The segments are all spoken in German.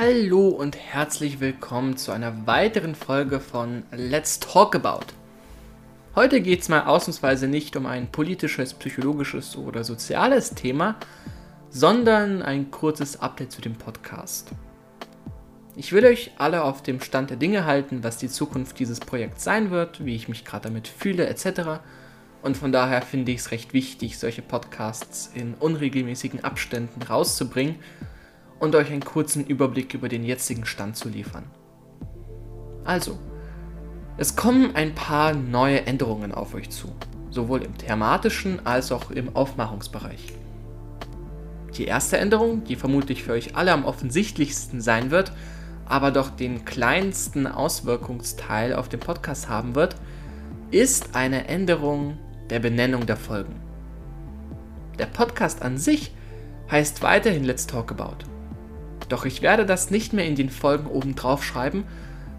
Hallo und herzlich willkommen zu einer weiteren Folge von Let's Talk About. Heute geht es mal ausnahmsweise nicht um ein politisches, psychologisches oder soziales Thema, sondern ein kurzes Update zu dem Podcast. Ich will euch alle auf dem Stand der Dinge halten, was die Zukunft dieses Projekts sein wird, wie ich mich gerade damit fühle etc. Und von daher finde ich es recht wichtig, solche Podcasts in unregelmäßigen Abständen rauszubringen und euch einen kurzen Überblick über den jetzigen Stand zu liefern. Also, es kommen ein paar neue Änderungen auf euch zu, sowohl im thematischen als auch im Aufmachungsbereich. Die erste Änderung, die vermutlich für euch alle am offensichtlichsten sein wird, aber doch den kleinsten Auswirkungsteil auf den Podcast haben wird, ist eine Änderung der Benennung der Folgen. Der Podcast an sich heißt weiterhin Let's Talk About. Doch ich werde das nicht mehr in den Folgen oben drauf schreiben,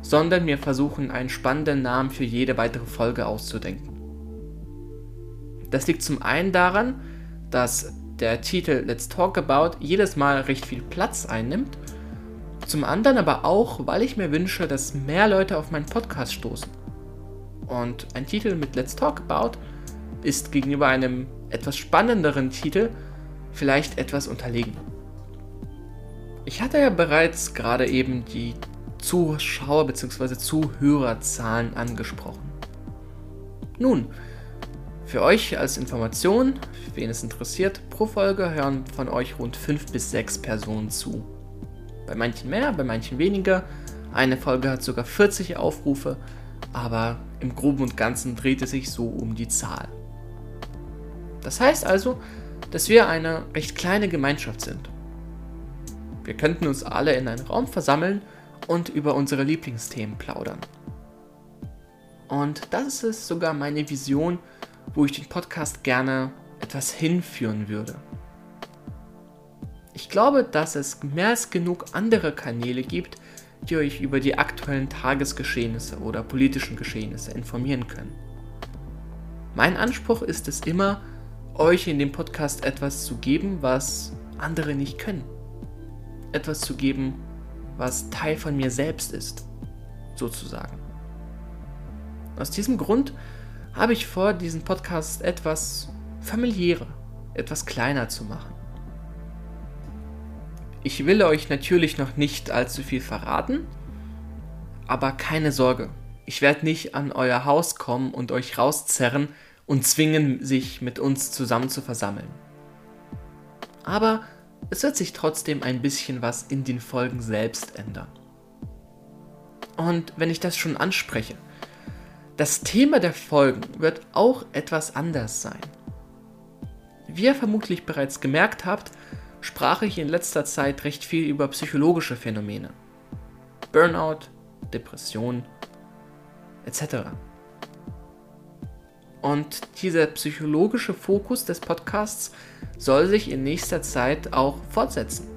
sondern mir versuchen, einen spannenden Namen für jede weitere Folge auszudenken. Das liegt zum einen daran, dass der Titel Let's Talk About jedes Mal recht viel Platz einnimmt, zum anderen aber auch, weil ich mir wünsche, dass mehr Leute auf meinen Podcast stoßen. Und ein Titel mit Let's Talk About ist gegenüber einem etwas spannenderen Titel vielleicht etwas unterlegen. Ich hatte ja bereits gerade eben die Zuschauer- bzw. Zuhörerzahlen angesprochen. Nun, für euch als Information, wen es interessiert, pro Folge hören von euch rund 5 bis 6 Personen zu. Bei manchen mehr, bei manchen weniger. Eine Folge hat sogar 40 Aufrufe, aber im groben und ganzen dreht es sich so um die Zahl. Das heißt also, dass wir eine recht kleine Gemeinschaft sind. Wir könnten uns alle in einen Raum versammeln und über unsere Lieblingsthemen plaudern. Und das ist sogar meine Vision, wo ich den Podcast gerne etwas hinführen würde. Ich glaube, dass es mehr als genug andere Kanäle gibt, die euch über die aktuellen Tagesgeschehnisse oder politischen Geschehnisse informieren können. Mein Anspruch ist es immer, euch in dem Podcast etwas zu geben, was andere nicht können etwas zu geben, was Teil von mir selbst ist, sozusagen. Aus diesem Grund habe ich vor, diesen Podcast etwas familiärer, etwas kleiner zu machen. Ich will euch natürlich noch nicht allzu viel verraten, aber keine Sorge, ich werde nicht an euer Haus kommen und euch rauszerren und zwingen, sich mit uns zusammen zu versammeln. Aber es wird sich trotzdem ein bisschen was in den Folgen selbst ändern. Und wenn ich das schon anspreche, das Thema der Folgen wird auch etwas anders sein. Wie ihr vermutlich bereits gemerkt habt, sprach ich in letzter Zeit recht viel über psychologische Phänomene. Burnout, Depression etc. Und dieser psychologische Fokus des Podcasts soll sich in nächster Zeit auch fortsetzen.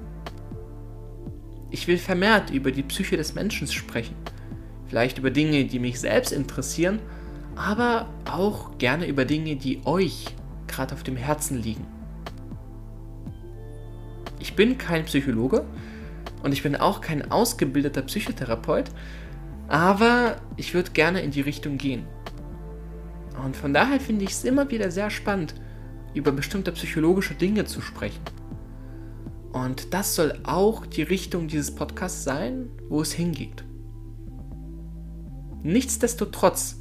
Ich will vermehrt über die Psyche des Menschen sprechen, vielleicht über Dinge, die mich selbst interessieren, aber auch gerne über Dinge, die euch gerade auf dem Herzen liegen. Ich bin kein Psychologe und ich bin auch kein ausgebildeter Psychotherapeut, aber ich würde gerne in die Richtung gehen. Und von daher finde ich es immer wieder sehr spannend, über bestimmte psychologische Dinge zu sprechen. Und das soll auch die Richtung dieses Podcasts sein, wo es hingeht. Nichtsdestotrotz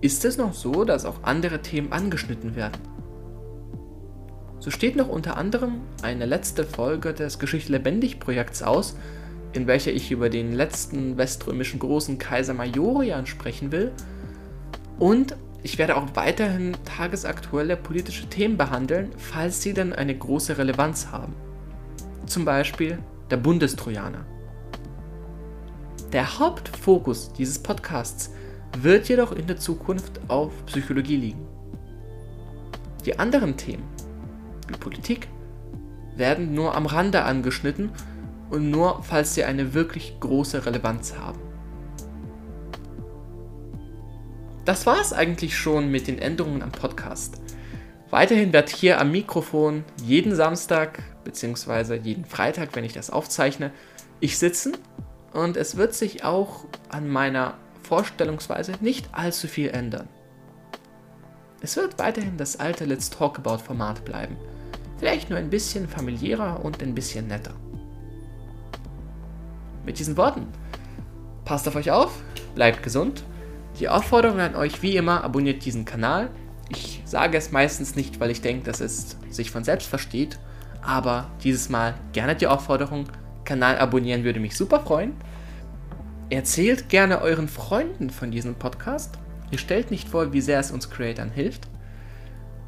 ist es noch so, dass auch andere Themen angeschnitten werden. So steht noch unter anderem eine letzte Folge des Geschichte lebendig Projekts aus, in welcher ich über den letzten weströmischen großen Kaiser Majorian sprechen will und ich werde auch weiterhin tagesaktuelle politische Themen behandeln, falls sie dann eine große Relevanz haben. Zum Beispiel der Bundestrojaner. Der Hauptfokus dieses Podcasts wird jedoch in der Zukunft auf Psychologie liegen. Die anderen Themen, wie Politik, werden nur am Rande angeschnitten und nur falls sie eine wirklich große Relevanz haben. Das war es eigentlich schon mit den Änderungen am Podcast. Weiterhin wird hier am Mikrofon jeden Samstag bzw. jeden Freitag, wenn ich das aufzeichne, ich sitzen und es wird sich auch an meiner Vorstellungsweise nicht allzu viel ändern. Es wird weiterhin das alte Let's Talk About Format bleiben. Vielleicht nur ein bisschen familiärer und ein bisschen netter. Mit diesen Worten, passt auf euch auf, bleibt gesund. Die Aufforderung an euch wie immer, abonniert diesen Kanal. Ich sage es meistens nicht, weil ich denke, dass es sich von selbst versteht, aber dieses Mal gerne die Aufforderung, Kanal abonnieren würde mich super freuen. Erzählt gerne euren Freunden von diesem Podcast. Ihr stellt nicht vor, wie sehr es uns Creatern hilft.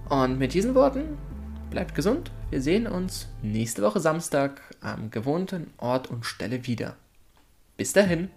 Und mit diesen Worten, bleibt gesund. Wir sehen uns nächste Woche Samstag am gewohnten Ort und Stelle wieder. Bis dahin.